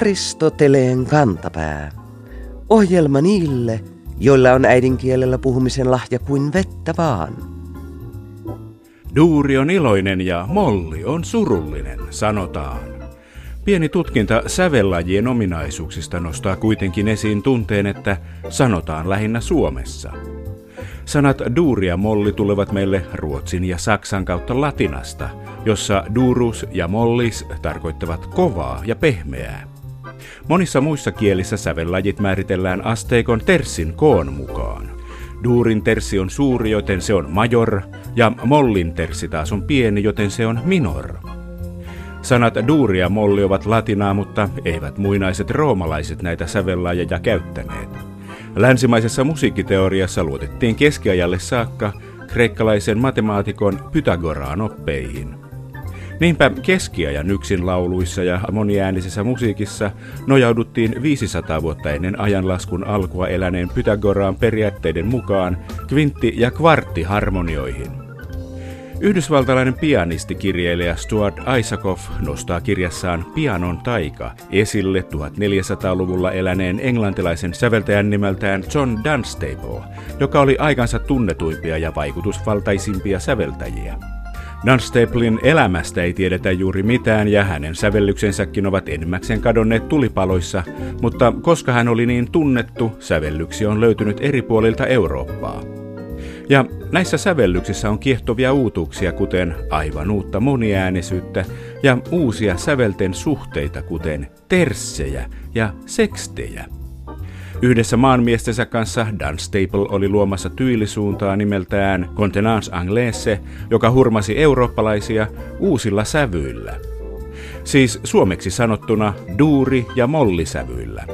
Aristoteleen kantapää. Ohjelma niille, joilla on äidinkielellä puhumisen lahja kuin vettä vaan. Duuri on iloinen ja molli on surullinen, sanotaan. Pieni tutkinta sävellajien ominaisuuksista nostaa kuitenkin esiin tunteen, että sanotaan lähinnä Suomessa. Sanat duuri ja molli tulevat meille ruotsin ja saksan kautta latinasta, jossa durus ja mollis tarkoittavat kovaa ja pehmeää. Monissa muissa kielissä sävellajit määritellään asteikon tersin koon mukaan. Duurin tersi on suuri, joten se on major, ja mollin tersi taas on pieni, joten se on minor. Sanat duuri ja molli ovat latinaa, mutta eivät muinaiset roomalaiset näitä sävellajeja käyttäneet. Länsimaisessa musiikkiteoriassa luotettiin keskiajalle saakka kreikkalaisen matemaatikon Pythagoraan oppeihin. Niinpä keskiajan yksin lauluissa ja moniäänisessä musiikissa nojauduttiin 500 vuotta ennen ajanlaskun alkua eläneen Pythagoraan periaatteiden mukaan kvintti- ja kvarttiharmonioihin. Yhdysvaltalainen pianisti kirjailija Stuart Isakoff nostaa kirjassaan Pianon taika esille 1400-luvulla eläneen englantilaisen säveltäjän nimeltään John Dunstable, joka oli aikansa tunnetuimpia ja vaikutusvaltaisimpia säveltäjiä. Dunstaplein elämästä ei tiedetä juuri mitään ja hänen sävellyksensäkin ovat enimmäkseen kadonneet tulipaloissa, mutta koska hän oli niin tunnettu, sävellyksiä on löytynyt eri puolilta Eurooppaa. Ja näissä sävellyksissä on kiehtovia uutuuksia, kuten aivan uutta moniäänisyyttä ja uusia sävelten suhteita, kuten terssejä ja sekstejä. Yhdessä maanmiestensä kanssa Dunstable oli luomassa tyylisuuntaa nimeltään Contenance Anglaise, joka hurmasi eurooppalaisia uusilla sävyillä. Siis suomeksi sanottuna duuri- ja mollisävyillä.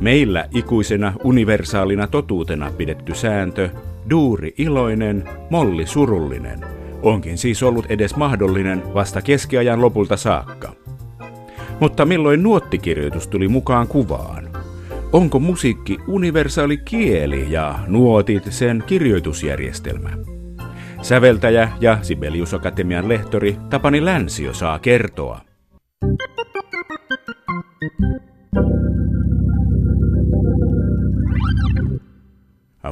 Meillä ikuisena universaalina totuutena pidetty sääntö duuri iloinen, molli surullinen, onkin siis ollut edes mahdollinen vasta keskiajan lopulta saakka. Mutta milloin nuottikirjoitus tuli mukaan kuvaan? Onko musiikki universaali kieli ja nuotit sen kirjoitusjärjestelmä? Säveltäjä ja Sibelius Akatemian lehtori Tapani Länsio saa kertoa.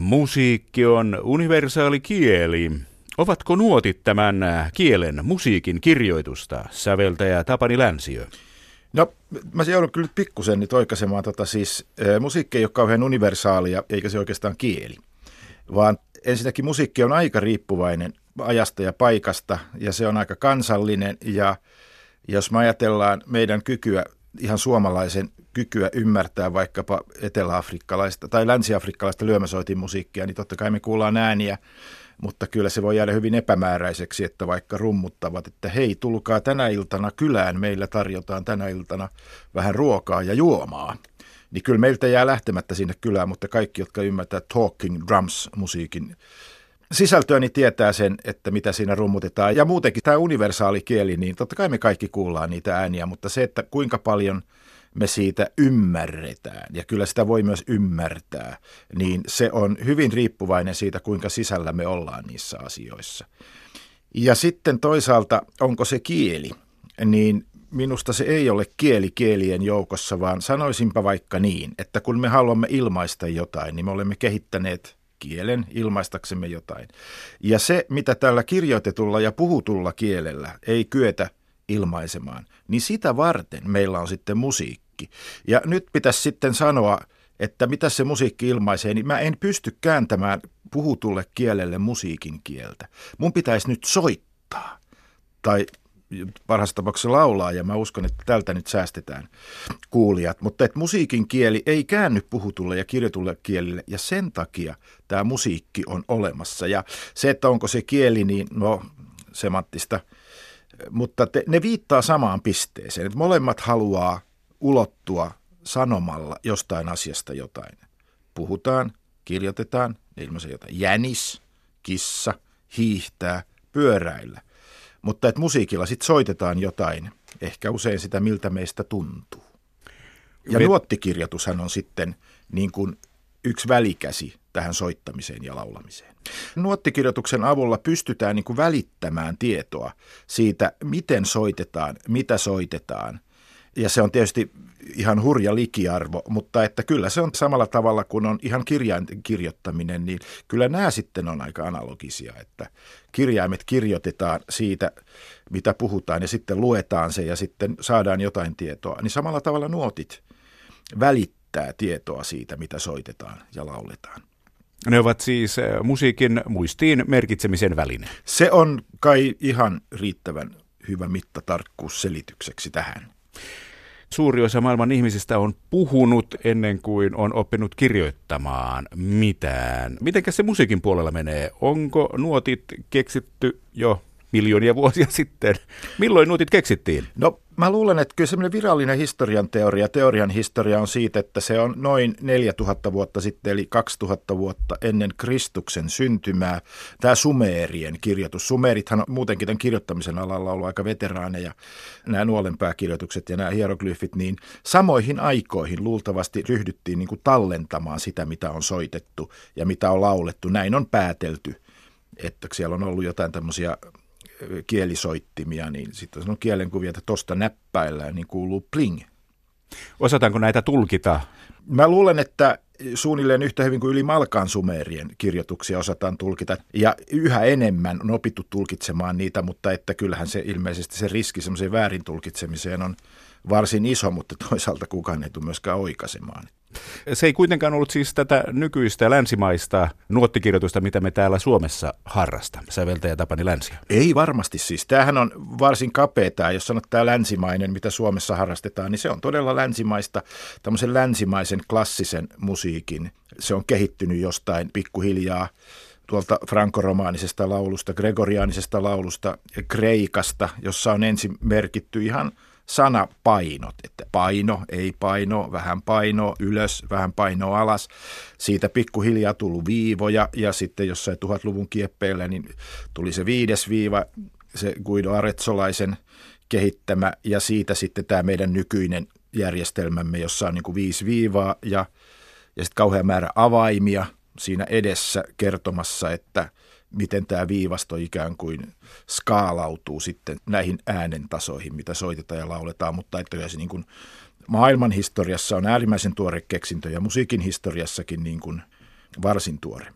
Musiikki on universaali kieli. Ovatko nuotit tämän kielen musiikin kirjoitusta, säveltäjä Tapani Länsiö? No, mä joudun kyllä pikkusen nyt oikaisemaan tota siis, äh, musiikki ei ole kauhean universaalia, eikä se oikeastaan kieli, vaan ensinnäkin musiikki on aika riippuvainen ajasta ja paikasta, ja se on aika kansallinen, ja jos me ajatellaan meidän kykyä, ihan suomalaisen kykyä ymmärtää vaikkapa eteläafrikkalaista tai länsiafrikkalaista lyömäsoitin musiikkia, niin totta kai me kuullaan ääniä, mutta kyllä se voi jäädä hyvin epämääräiseksi, että vaikka rummuttavat, että hei, tulkaa tänä iltana kylään, meillä tarjotaan tänä iltana vähän ruokaa ja juomaa. Niin kyllä meiltä jää lähtemättä sinne kylään, mutta kaikki, jotka ymmärtää talking drums-musiikin sisältöä, niin tietää sen, että mitä siinä rummutetaan. Ja muutenkin tämä universaali kieli, niin totta kai me kaikki kuullaan niitä ääniä, mutta se, että kuinka paljon – me siitä ymmärretään, ja kyllä sitä voi myös ymmärtää, niin se on hyvin riippuvainen siitä, kuinka sisällä me ollaan niissä asioissa. Ja sitten toisaalta, onko se kieli, niin minusta se ei ole kieli kielien joukossa, vaan sanoisinpa vaikka niin, että kun me haluamme ilmaista jotain, niin me olemme kehittäneet kielen ilmaistaksemme jotain. Ja se, mitä tällä kirjoitetulla ja puhutulla kielellä ei kyetä ilmaisemaan, niin sitä varten meillä on sitten musiikki musiikki. Ja nyt pitäisi sitten sanoa, että mitä se musiikki ilmaisee, niin mä en pysty kääntämään puhutulle kielelle musiikin kieltä. Mun pitäisi nyt soittaa tai parhaassa tapauksessa laulaa, ja mä uskon, että tältä nyt säästetään kuulijat. Mutta että musiikin kieli ei käänny puhutulle ja kirjoitulle kielille, ja sen takia tämä musiikki on olemassa. Ja se, että onko se kieli, niin no semanttista, mutta te, ne viittaa samaan pisteeseen. Että molemmat haluaa ulottua sanomalla jostain asiasta jotain. Puhutaan, kirjoitetaan, ilmaisen jotain. Jänis, kissa, hiihtää, pyöräillä. Mutta että musiikilla sitten soitetaan jotain, ehkä usein sitä miltä meistä tuntuu. Ja Me... nuottikirjoitushan on sitten niin kuin yksi välikäsi tähän soittamiseen ja laulamiseen. Nuottikirjoituksen avulla pystytään niin kuin välittämään tietoa siitä, miten soitetaan, mitä soitetaan Ja se on tietysti ihan hurja likiarvo, mutta että kyllä se on samalla tavalla kuin on ihan kirjainten kirjoittaminen, niin kyllä nämä sitten on aika analogisia, että kirjaimet kirjoitetaan siitä, mitä puhutaan ja sitten luetaan se ja sitten saadaan jotain tietoa. Niin samalla tavalla nuotit välittää tietoa siitä, mitä soitetaan ja lauletaan. Ne ovat siis eh, musiikin muistiin merkitsemisen väline. Se on kai ihan riittävän hyvä mittatarkkuus selitykseksi tähän. Suuri osa maailman ihmisistä on puhunut ennen kuin on oppinut kirjoittamaan mitään. Mitenkä se musiikin puolella menee? Onko nuotit keksitty jo miljoonia vuosia sitten? Milloin nuotit keksittiin? No Mä luulen, että kyllä semmoinen virallinen historian teoria, teorian historia on siitä, että se on noin 4000 vuotta sitten, eli 2000 vuotta ennen Kristuksen syntymää. Tämä Sumeerien kirjoitus. Sumeerithan on muutenkin tämän kirjoittamisen alalla ollut aika veteraaneja, nämä nuolenpääkirjoitukset ja nämä hieroglyfit, niin samoihin aikoihin luultavasti ryhdyttiin niin kuin tallentamaan sitä, mitä on soitettu ja mitä on laulettu. Näin on päätelty, että siellä on ollut jotain tämmöisiä kielisoittimia, niin sitten on kielenkuvia, että tosta näppäillään, niin kuuluu pling. Osataanko näitä tulkita? Mä luulen, että suunnilleen yhtä hyvin kuin yli Malkaan sumerien kirjoituksia osataan tulkita. Ja yhä enemmän on opittu tulkitsemaan niitä, mutta että kyllähän se ilmeisesti se riski semmoiseen väärin tulkitsemiseen on varsin iso, mutta toisaalta kukaan ei tule myöskään oikaisemaan. Se ei kuitenkaan ollut siis tätä nykyistä länsimaista nuottikirjoitusta, mitä me täällä Suomessa harrasta, säveltäjä Tapani Länsi. Ei varmasti siis. Tämähän on varsin kapea tämä, jos sanot tämä länsimainen, mitä Suomessa harrastetaan, niin se on todella länsimaista, tämmöisen länsimaisen klassisen musiikin. Se on kehittynyt jostain pikkuhiljaa tuolta frankoromaanisesta laulusta, gregoriaanisesta laulusta, kreikasta, jossa on ensin merkitty ihan – sanapainot, että paino, ei paino, vähän paino, ylös, vähän paino alas. Siitä pikkuhiljaa tullut viivoja ja sitten jossain tuhatluvun kieppeillä niin tuli se viides viiva, se Guido Aretsolaisen kehittämä ja siitä sitten tämä meidän nykyinen järjestelmämme, jossa on niin kuin viisi viivaa ja, ja sitten kauhean määrä avaimia siinä edessä kertomassa, että – miten tämä viivasto ikään kuin skaalautuu sitten näihin äänentasoihin, mitä soitetaan ja lauletaan, mutta että se niin kuin maailman historiassa on äärimmäisen tuore keksintö ja musiikin historiassakin niin kuin varsin tuore.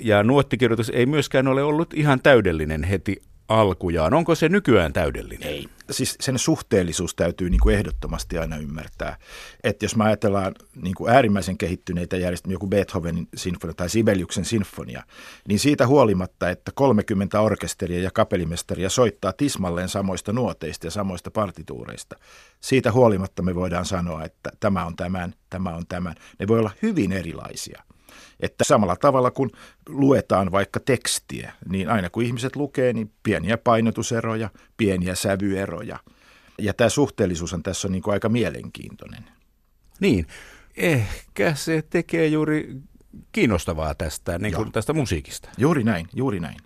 Ja nuottikirjoitus ei myöskään ole ollut ihan täydellinen heti alkujaan. Onko se nykyään täydellinen? Ei. Siis sen suhteellisuus täytyy niin kuin ehdottomasti aina ymmärtää. Että jos me ajatellaan niin kuin äärimmäisen kehittyneitä järjestelmiä, joku Beethovenin sinfonia tai Sibeliuksen sinfonia, niin siitä huolimatta, että 30 orkesteria ja kapellimestaria soittaa tismalleen samoista nuoteista ja samoista partituureista, siitä huolimatta me voidaan sanoa, että tämä on tämän, tämä on tämän. Ne voi olla hyvin erilaisia. Että samalla tavalla kun luetaan vaikka tekstiä, niin aina kun ihmiset lukee, niin pieniä painotuseroja, pieniä sävyeroja. Ja tämä suhteellisuus on tässä on niin kuin aika mielenkiintoinen. Niin, ehkä se tekee juuri kiinnostavaa tästä, niin kuin tästä musiikista. Juuri näin, juuri näin.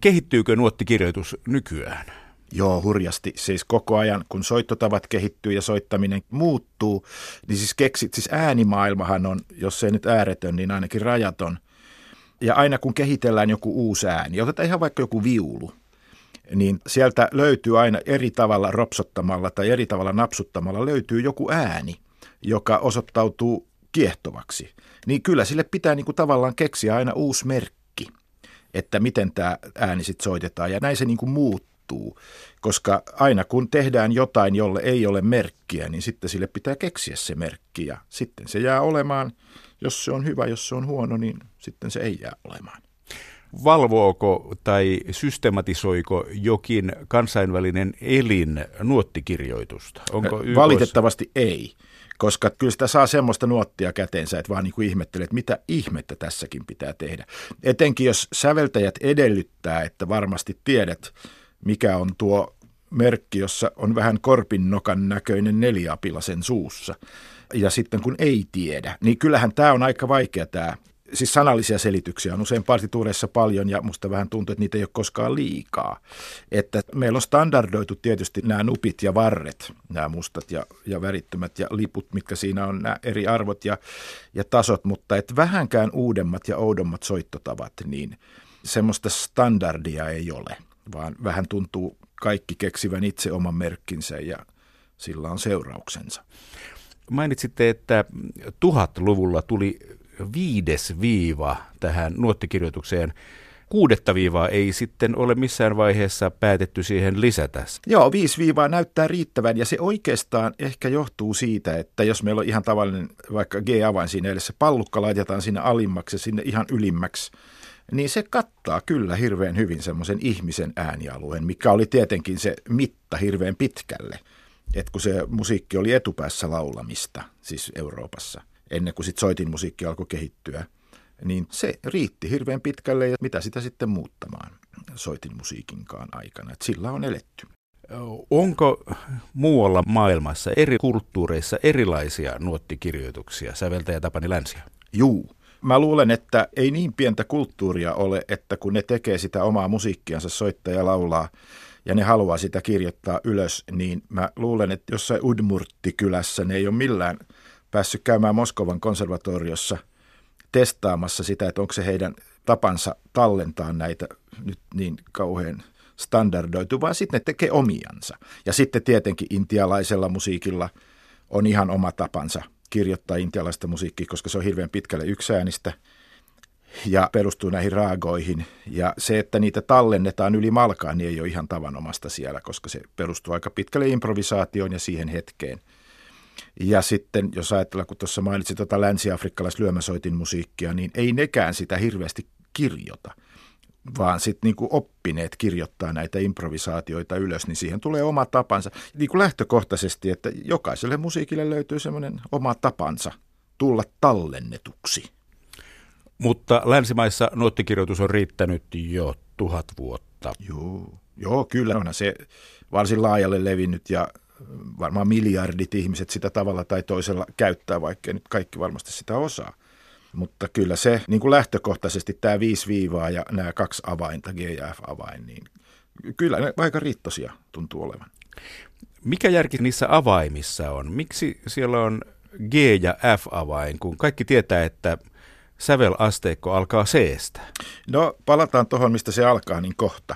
Kehittyykö nuottikirjoitus nykyään? Joo, hurjasti. Siis koko ajan, kun soittotavat kehittyy ja soittaminen muuttuu, niin siis keksit, siis äänimaailmahan on, jos ei nyt ääretön, niin ainakin rajaton. Ja aina kun kehitellään joku uusi ääni, otetaan ihan vaikka joku viulu, niin sieltä löytyy aina eri tavalla ropsottamalla tai eri tavalla napsuttamalla löytyy joku ääni, joka osoittautuu kiehtovaksi. Niin kyllä sille pitää niin kuin tavallaan keksiä aina uusi merkki, että miten tämä ääni sitten soitetaan. Ja näin se niin kuin muuttuu muuttuu, koska aina kun tehdään jotain, jolle ei ole merkkiä, niin sitten sille pitää keksiä se merkki ja sitten se jää olemaan. Jos se on hyvä, jos se on huono, niin sitten se ei jää olemaan. Valvooko tai systematisoiko jokin kansainvälinen elin nuottikirjoitusta? Onko YKs... Valitettavasti ei koska kyllä sitä saa semmoista nuottia käteensä, että vaan niin kuin ihmettelee, että mitä ihmettä tässäkin pitää tehdä. Etenkin jos säveltäjät edellyttää, että varmasti tiedät, mikä on tuo merkki, jossa on vähän korpinnokan näköinen neliapilasen suussa. Ja sitten kun ei tiedä, niin kyllähän tämä on aika vaikea tämä. Siis sanallisia selityksiä on usein partituureissa paljon ja musta vähän tuntuu, että niitä ei ole koskaan liikaa. Että meillä on standardoitu tietysti nämä nupit ja varret, nämä mustat ja, ja värittömät ja liput, mitkä siinä on nämä eri arvot ja, ja tasot, mutta että vähänkään uudemmat ja oudommat soittotavat, niin semmoista standardia ei ole vaan vähän tuntuu kaikki keksivän itse oman merkkinsä ja sillä on seurauksensa. Mainitsitte, että tuhatluvulla tuli viides viiva tähän nuottikirjoitukseen. Kuudetta viivaa ei sitten ole missään vaiheessa päätetty siihen lisätä. Joo, viisi viivaa näyttää riittävän ja se oikeastaan ehkä johtuu siitä, että jos meillä on ihan tavallinen vaikka G-avain siinä edessä, pallukka laitetaan sinne alimmaksi ja sinne ihan ylimmäksi, niin se kattaa kyllä hirveän hyvin semmoisen ihmisen äänialueen, mikä oli tietenkin se mitta hirveän pitkälle. että kun se musiikki oli etupäässä laulamista, siis Euroopassa, ennen kuin sit soitin musiikki alkoi kehittyä, niin se riitti hirveän pitkälle ja mitä sitä sitten muuttamaan soitin musiikinkaan aikana. että sillä on eletty. Onko muualla maailmassa eri kulttuureissa erilaisia nuottikirjoituksia, säveltäjä Tapani Länsiä? Juu. Mä luulen, että ei niin pientä kulttuuria ole, että kun ne tekee sitä omaa musiikkiansa, soittaja laulaa, ja ne haluaa sitä kirjoittaa ylös, niin mä luulen, että jossain Udmurtti-kylässä ne ei ole millään päässyt käymään Moskovan konservatoriossa testaamassa sitä, että onko se heidän tapansa tallentaa näitä nyt niin kauhean standardoitu, vaan sitten ne tekee omiansa. Ja sitten tietenkin intialaisella musiikilla on ihan oma tapansa kirjoittaa intialaista musiikkia, koska se on hirveän pitkälle yksäänistä ja perustuu näihin raagoihin. Ja se, että niitä tallennetaan yli malkaan, niin ei ole ihan tavanomasta siellä, koska se perustuu aika pitkälle improvisaatioon ja siihen hetkeen. Ja sitten, jos ajatellaan, kun tuossa mainitsin tuota länsi-afrikkalaista lyömäsoitin musiikkia, niin ei nekään sitä hirveästi kirjoita – vaan sitten niin oppineet kirjoittaa näitä improvisaatioita ylös, niin siihen tulee oma tapansa. Niin kuin lähtökohtaisesti, että jokaiselle musiikille löytyy semmoinen oma tapansa tulla tallennetuksi. Mutta länsimaissa nuottikirjoitus on riittänyt jo tuhat vuotta. Joo, Joo kyllä onhan se varsin laajalle levinnyt ja varmaan miljardit ihmiset sitä tavalla tai toisella käyttää, vaikka nyt kaikki varmasti sitä osaa. Mutta kyllä se niin kuin lähtökohtaisesti tämä viisi viivaa ja nämä kaksi avainta, G ja F-avain, niin kyllä ne aika riittosia tuntuu olevan. Mikä järki niissä avaimissa on? Miksi siellä on G- ja F-avain, kun kaikki tietää, että sävelasteikko alkaa C-stä? No palataan tuohon, mistä se alkaa niin kohta.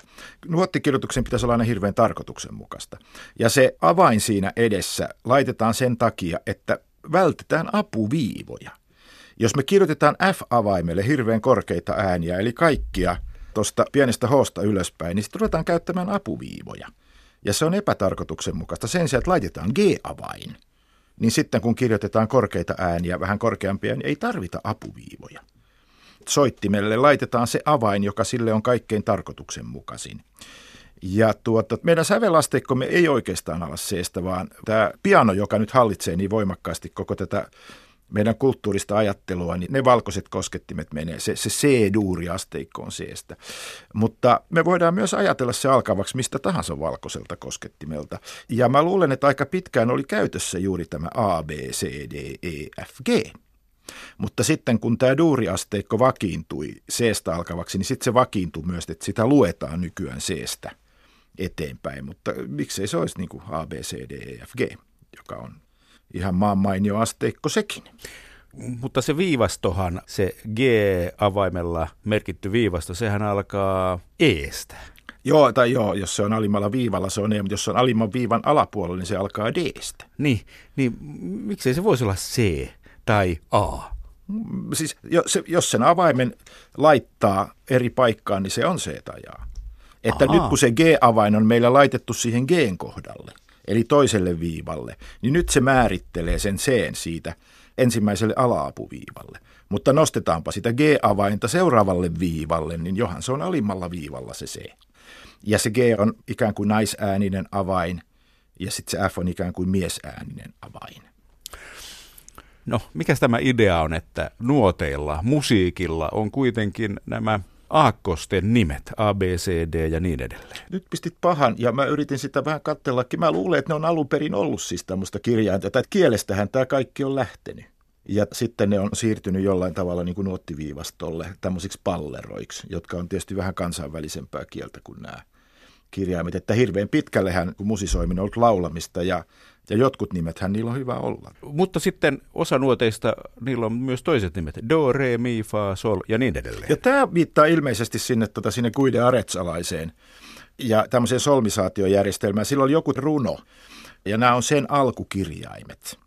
Nuottikirjoituksen pitäisi olla aina hirveän tarkoituksenmukaista. Ja se avain siinä edessä laitetaan sen takia, että vältetään apuviivoja. Jos me kirjoitetaan F-avaimelle hirveän korkeita ääniä, eli kaikkia tuosta pienestä hosta ylöspäin, niin sitten ruvetaan käyttämään apuviivoja. Ja se on epätarkoituksenmukaista. Sen sijaan, että laitetaan G-avain, niin sitten kun kirjoitetaan korkeita ääniä, vähän korkeampia, niin ei tarvita apuviivoja. Soittimelle laitetaan se avain, joka sille on kaikkein tarkoituksenmukaisin. Ja tuota, meidän sävelasteikkomme ei oikeastaan ala seestä, vaan tämä piano, joka nyt hallitsee niin voimakkaasti koko tätä meidän kulttuurista ajattelua, niin ne valkoiset koskettimet menee, se, se C-duuri-asteikko on seestä. Mutta me voidaan myös ajatella se alkavaksi mistä tahansa valkoiselta koskettimelta. Ja mä luulen, että aika pitkään oli käytössä juuri tämä A, B, C, D, E, F, G. Mutta sitten kun tämä duuriasteikko vakiintui C-stä alkavaksi, niin sitten se vakiintui myös, että sitä luetaan nykyään C-stä eteenpäin. Mutta miksei se olisi niin kuin A, B, C, D, E, F, G, joka on ihan maan mainio asteikko sekin. Mutta se viivastohan, se G-avaimella merkitty viivasto, sehän alkaa eestä. Joo, tai joo, jos se on alimmalla viivalla, se on E, mutta jos se on alimman viivan alapuolella, niin se alkaa D-stä. Niin, niin miksei se voisi olla C tai A? Siis jos sen avaimen laittaa eri paikkaan, niin se on C tai A. Että Aha. nyt kun se G-avain on meillä laitettu siihen G kohdalle, eli toiselle viivalle, niin nyt se määrittelee sen C siitä ensimmäiselle alaapuviivalle. Mutta nostetaanpa sitä G-avainta seuraavalle viivalle, niin johan se on alimmalla viivalla se C. Ja se G on ikään kuin naisääninen avain, ja sitten se F on ikään kuin miesääninen avain. No, mikä tämä idea on, että nuoteilla, musiikilla on kuitenkin nämä aakkosten nimet, A, B, C, D ja niin edelleen. Nyt pistit pahan ja mä yritin sitä vähän katsellakin. Mä luulen, että ne on alun perin ollut siis tämmöistä kirjainta, että kielestähän tämä kaikki on lähtenyt. Ja sitten ne on siirtynyt jollain tavalla niin kuin nuottiviivastolle tämmöisiksi palleroiksi, jotka on tietysti vähän kansainvälisempää kieltä kuin nämä kirjaimet, että hirveän pitkällehän musisoiminen on ollut laulamista ja, ja jotkut nimethän niillä on hyvä olla. Mutta sitten osa nuoteista, niillä on myös toiset nimet, do, re, mi, fa, sol ja niin edelleen. Ja tämä viittaa ilmeisesti sinne, tota, sinne Guide Aretsalaiseen ja tämmöiseen solmisaatiojärjestelmään. Sillä oli joku runo ja nämä on sen alkukirjaimet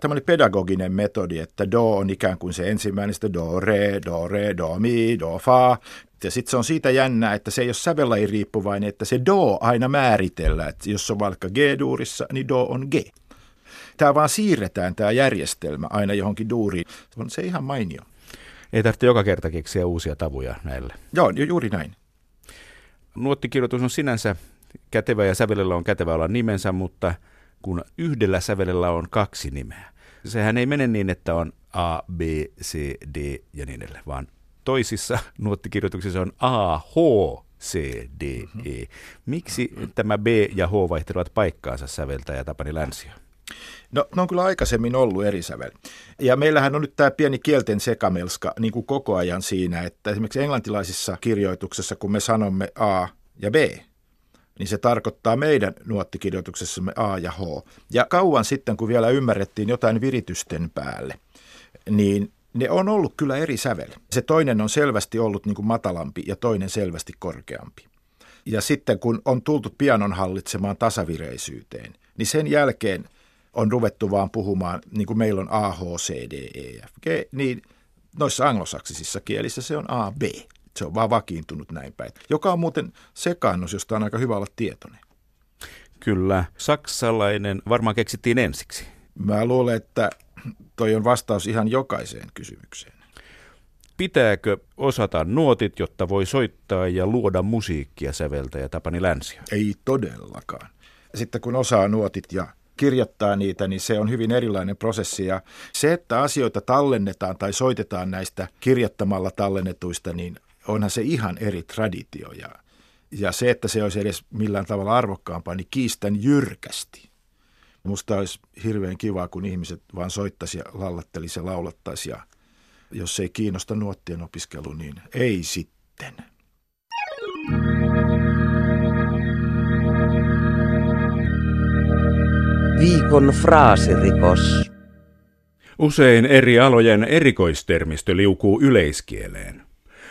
tämmöinen pedagoginen metodi, että do on ikään kuin se ensimmäinen, sitten do, re, do, re, do, mi, do, fa. Ja sitten se on siitä jännää, että se ei ole sävellaji riippuvainen, että se do aina määritellään. Että jos on vaikka G-duurissa, niin do on G. Tämä vaan siirretään tämä järjestelmä aina johonkin duuriin. On se ihan mainio. Ei tarvitse joka kerta keksiä uusia tavuja näille. Joo, juuri näin. Nuottikirjoitus on sinänsä kätevä ja sävelellä on kätevä olla nimensä, mutta – kun yhdellä sävelellä on kaksi nimeä. Sehän ei mene niin, että on A, B, C, D ja niin edelleen, vaan toisissa nuottikirjoituksissa on A, H, C, D, E. Miksi tämä B ja H vaihtelevat paikkaansa säveltäjä Tapani Länsiö? No, ne on kyllä aikaisemmin ollut eri sävel. Ja meillähän on nyt tämä pieni kielten sekamelska niin kuin koko ajan siinä, että esimerkiksi englantilaisissa kirjoituksessa, kun me sanomme A ja B, niin se tarkoittaa meidän nuottikirjoituksessamme A ja H. Ja kauan sitten, kun vielä ymmärrettiin jotain viritysten päälle, niin ne on ollut kyllä eri sävel. Se toinen on selvästi ollut niin kuin matalampi ja toinen selvästi korkeampi. Ja sitten kun on tultu pianon hallitsemaan tasavireisyyteen, niin sen jälkeen on ruvettu vaan puhumaan, niin kuin meillä on A, H, C, D, E, F, G, niin noissa anglosaksisissa kielissä se on A, B. Se on vaan vakiintunut näin päin. Joka on muuten sekaannus, josta on aika hyvä olla tietoinen. Kyllä. Saksalainen varmaan keksittiin ensiksi. Mä luulen, että toi on vastaus ihan jokaiseen kysymykseen. Pitääkö osata nuotit, jotta voi soittaa ja luoda musiikkia säveltäjä Tapani Länsiö? Ei todellakaan. Sitten kun osaa nuotit ja kirjoittaa niitä, niin se on hyvin erilainen prosessi. Ja se, että asioita tallennetaan tai soitetaan näistä kirjoittamalla tallennetuista, niin onhan se ihan eri traditio ja, ja se, että se olisi edes millään tavalla arvokkaampaa, niin kiistän jyrkästi. Musta olisi hirveän kiva, kun ihmiset vaan soittaisi ja lallattelisi ja laulattaisi ja jos ei kiinnosta nuottien opiskelu, niin ei sitten. Viikon fraasirikos. Usein eri alojen erikoistermistö liukuu yleiskieleen.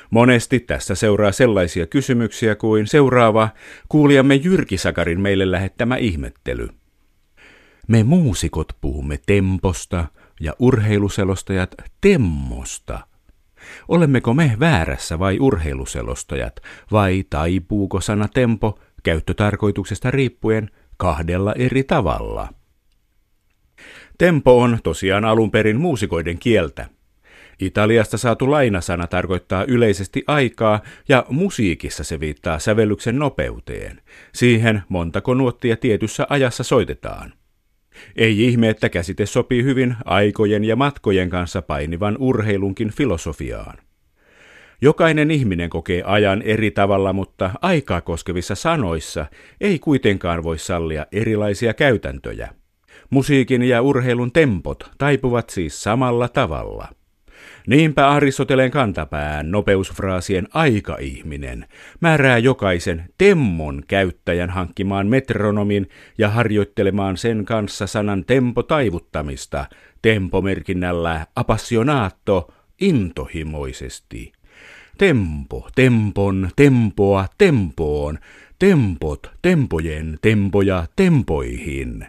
Monesti tässä seuraa sellaisia kysymyksiä kuin seuraava kuulijamme Jyrki Sakarin meille lähettämä ihmettely. Me muusikot puhumme temposta ja urheiluselostajat temmosta. Olemmeko me väärässä vai urheiluselostajat, vai taipuuko sana tempo käyttötarkoituksesta riippuen kahdella eri tavalla? Tempo on tosiaan alun perin muusikoiden kieltä. Italiasta saatu lainasana tarkoittaa yleisesti aikaa ja musiikissa se viittaa sävellyksen nopeuteen, siihen montako nuottia tietyssä ajassa soitetaan. Ei ihme, että käsite sopii hyvin aikojen ja matkojen kanssa painivan urheilunkin filosofiaan. Jokainen ihminen kokee ajan eri tavalla, mutta aikaa koskevissa sanoissa ei kuitenkaan voi sallia erilaisia käytäntöjä. Musiikin ja urheilun tempot taipuvat siis samalla tavalla. Niinpä Aristoteleen kantapään nopeusfraasien aikaihminen määrää jokaisen temmon käyttäjän hankkimaan metronomin ja harjoittelemaan sen kanssa sanan tempo taivuttamista tempomerkinnällä appassionaatto intohimoisesti. Tempo, tempon, tempoa, tempoon, tempot, tempojen, tempoja, tempoihin.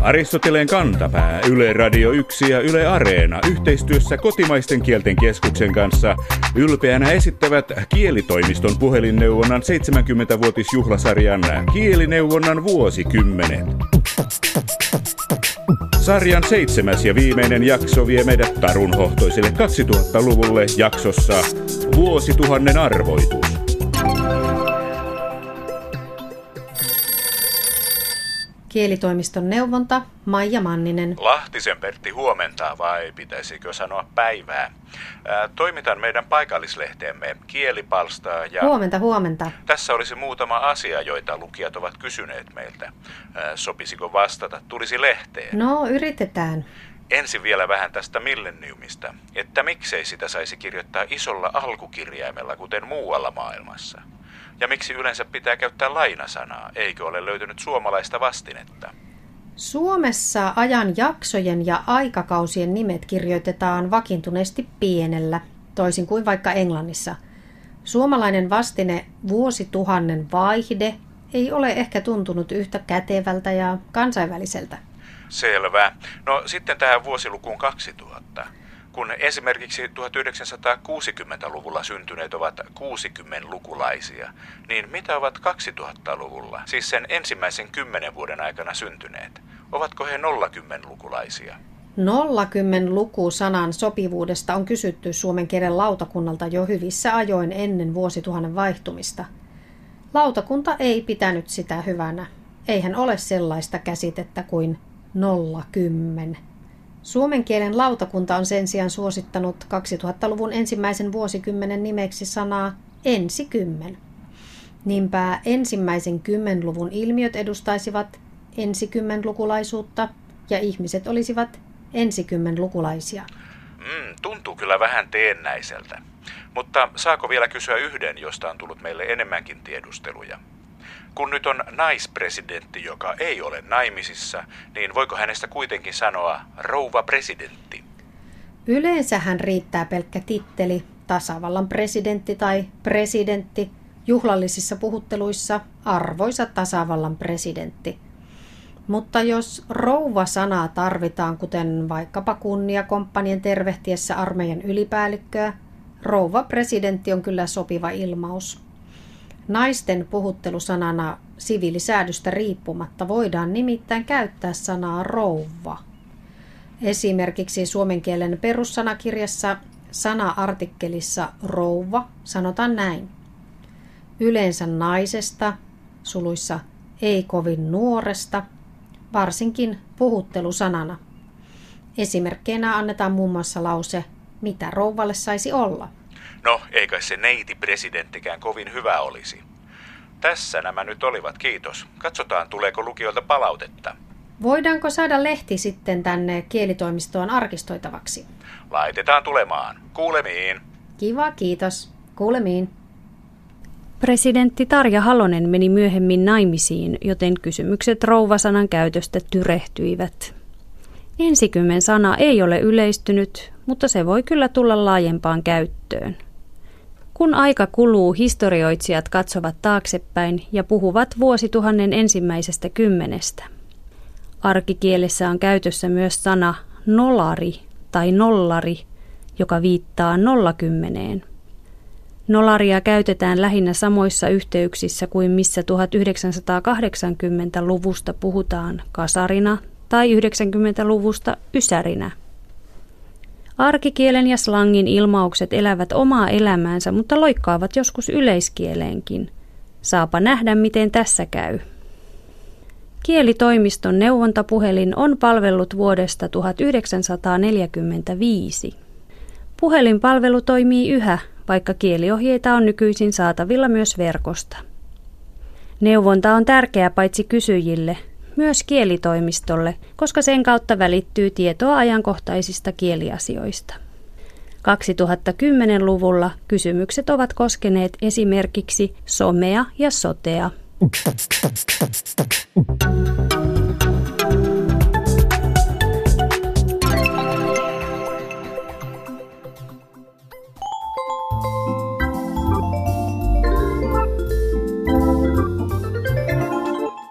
Aristoteleen kantapää, Yle Radio 1 ja Yle Areena yhteistyössä kotimaisten kielten keskuksen kanssa ylpeänä esittävät kielitoimiston puhelinneuvonnan 70-vuotisjuhlasarjan Kielineuvonnan vuosikymmenet. Sarjan seitsemäs ja viimeinen jakso vie meidät tarunhohtoiselle 2000-luvulle jaksossa Vuosituhannen arvoitus. Kielitoimiston neuvonta Maija Manninen. Lahtisen Pertti huomenta vai pitäisikö sanoa päivää. Ää, toimitan meidän paikallislehteemme Kielipalstaa ja... Huomenta, huomenta. Tässä olisi muutama asia, joita lukijat ovat kysyneet meiltä. Ää, sopisiko vastata? Tulisi lehteen. No, yritetään. Ensin vielä vähän tästä millenniumista, että miksei sitä saisi kirjoittaa isolla alkukirjaimella, kuten muualla maailmassa. Ja miksi yleensä pitää käyttää lainasanaa, eikö ole löytynyt suomalaista vastinetta? Suomessa ajan jaksojen ja aikakausien nimet kirjoitetaan vakiintuneesti pienellä, toisin kuin vaikka Englannissa. Suomalainen vastine vuosituhannen vaihde ei ole ehkä tuntunut yhtä kätevältä ja kansainväliseltä. Selvä. No sitten tähän vuosilukuun 2000. Kun esimerkiksi 1960-luvulla syntyneet ovat 60-lukulaisia, niin mitä ovat 2000-luvulla, siis sen ensimmäisen kymmenen vuoden aikana syntyneet? Ovatko he 010-lukulaisia? 010 lukusanan sopivuudesta on kysytty suomen kielen lautakunnalta jo hyvissä ajoin ennen vuosituhannen vaihtumista. Lautakunta ei pitänyt sitä hyvänä. Eihän ole sellaista käsitettä kuin 010. Suomen kielen lautakunta on sen sijaan suosittanut 2000-luvun ensimmäisen vuosikymmenen nimeksi sanaa ensikymmen. Niinpä ensimmäisen kymmenluvun ilmiöt edustaisivat ensikymmenlukulaisuutta ja ihmiset olisivat ensikymmenlukulaisia. Mm, tuntuu kyllä vähän teennäiseltä. Mutta saako vielä kysyä yhden, josta on tullut meille enemmänkin tiedusteluja? Kun nyt on naispresidentti, joka ei ole naimisissa, niin voiko hänestä kuitenkin sanoa rouva presidentti? Yleensähän riittää pelkkä titteli, tasavallan presidentti tai presidentti, juhlallisissa puhutteluissa arvoisa tasavallan presidentti. Mutta jos rouva-sanaa tarvitaan, kuten vaikkapa kunniakomppanien tervehtiessä armeijan ylipäällikköä, rouva presidentti on kyllä sopiva ilmaus. Naisten puhuttelusanana siviilisäädystä riippumatta voidaan nimittäin käyttää sanaa rouva. Esimerkiksi suomen kielen perussanakirjassa sana-artikkelissa rouva sanotaan näin. Yleensä naisesta, suluissa ei kovin nuoresta, varsinkin puhuttelusanana. Esimerkkeinä annetaan muun muassa lause, mitä rouvalle saisi olla – No, eikä se neiti presidenttikään kovin hyvä olisi. Tässä nämä nyt olivat, kiitos. Katsotaan, tuleeko lukijoilta palautetta. Voidaanko saada lehti sitten tänne kielitoimistoon arkistoitavaksi? Laitetaan tulemaan. Kuulemiin. Kiva, kiitos. Kuulemiin. Presidentti Tarja Halonen meni myöhemmin naimisiin, joten kysymykset rouvasanan käytöstä tyrehtyivät. Ensikymmen sana ei ole yleistynyt, mutta se voi kyllä tulla laajempaan käyttöön. Kun aika kuluu, historioitsijat katsovat taaksepäin ja puhuvat vuosituhannen ensimmäisestä kymmenestä. Arkikielessä on käytössä myös sana nolari tai nollari, joka viittaa nollakymmeneen. Nolaria käytetään lähinnä samoissa yhteyksissä kuin missä 1980-luvusta puhutaan kasarina tai 90-luvusta ysärinä. Arkikielen ja slangin ilmaukset elävät omaa elämäänsä, mutta loikkaavat joskus yleiskieleenkin. Saapa nähdä, miten tässä käy. Kielitoimiston neuvontapuhelin on palvellut vuodesta 1945. Puhelinpalvelu toimii yhä, vaikka kieliohjeita on nykyisin saatavilla myös verkosta. Neuvonta on tärkeä paitsi kysyjille, myös kielitoimistolle, koska sen kautta välittyy tietoa ajankohtaisista kieliasioista. 2010-luvulla kysymykset ovat koskeneet esimerkiksi somea ja sotea.